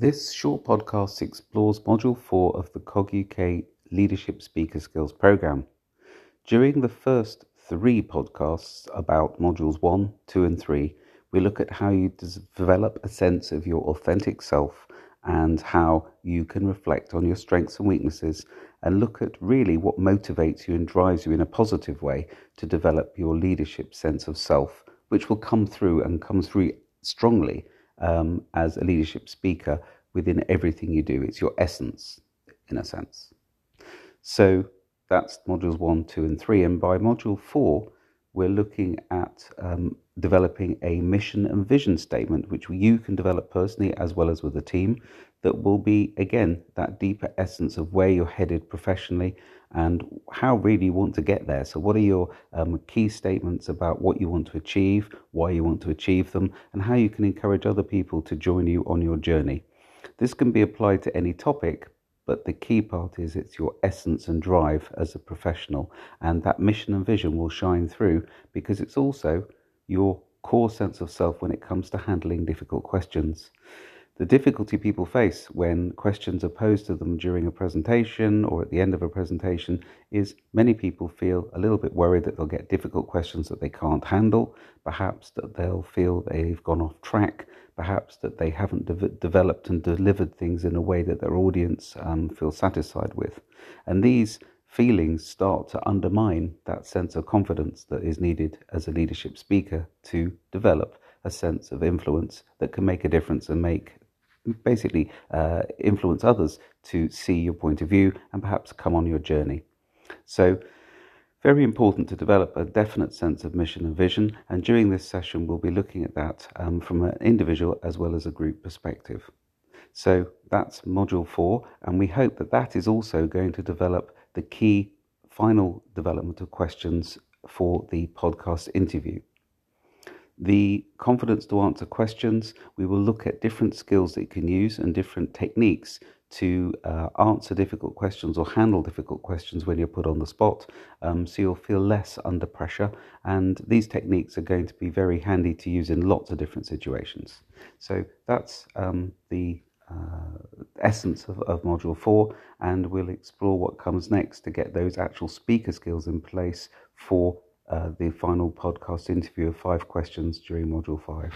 This short podcast explores Module 4 of the COG UK Leadership Speaker Skills Programme. During the first three podcasts about Modules 1, 2, and 3, we look at how you develop a sense of your authentic self and how you can reflect on your strengths and weaknesses and look at really what motivates you and drives you in a positive way to develop your leadership sense of self, which will come through and come through strongly um, as a leadership speaker within everything you do. It's your essence, in a sense. So that's modules one, two, and three. And by module four, we're looking at um, developing a mission and vision statement, which you can develop personally as well as with a team, that will be, again, that deeper essence of where you're headed professionally and how really you want to get there. So, what are your um, key statements about what you want to achieve, why you want to achieve them, and how you can encourage other people to join you on your journey? This can be applied to any topic, but the key part is it's your essence and drive as a professional, and that mission and vision will shine through because it's also your core sense of self when it comes to handling difficult questions. The difficulty people face when questions are posed to them during a presentation or at the end of a presentation is many people feel a little bit worried that they'll get difficult questions that they can't handle, perhaps that they'll feel they've gone off track, perhaps that they haven't de- developed and delivered things in a way that their audience um, feels satisfied with. And these feelings start to undermine that sense of confidence that is needed as a leadership speaker to develop a sense of influence that can make a difference and make basically uh, influence others to see your point of view and perhaps come on your journey. So, very important to develop a definite sense of mission and vision. And during this session, we'll be looking at that um, from an individual as well as a group perspective. So that's module four, and we hope that that is also going to develop the key final development of questions for the podcast interview the confidence to answer questions. We will look at different skills that you can use and different techniques to uh, answer difficult questions or handle difficult questions when you're put on the spot. Um, so you'll feel less under pressure. And these techniques are going to be very handy to use in lots of different situations. So that's um, the uh, essence of, of Module 4, and we'll explore what comes next to get those actual speaker skills in place for uh, the final podcast interview of five questions during Module 5.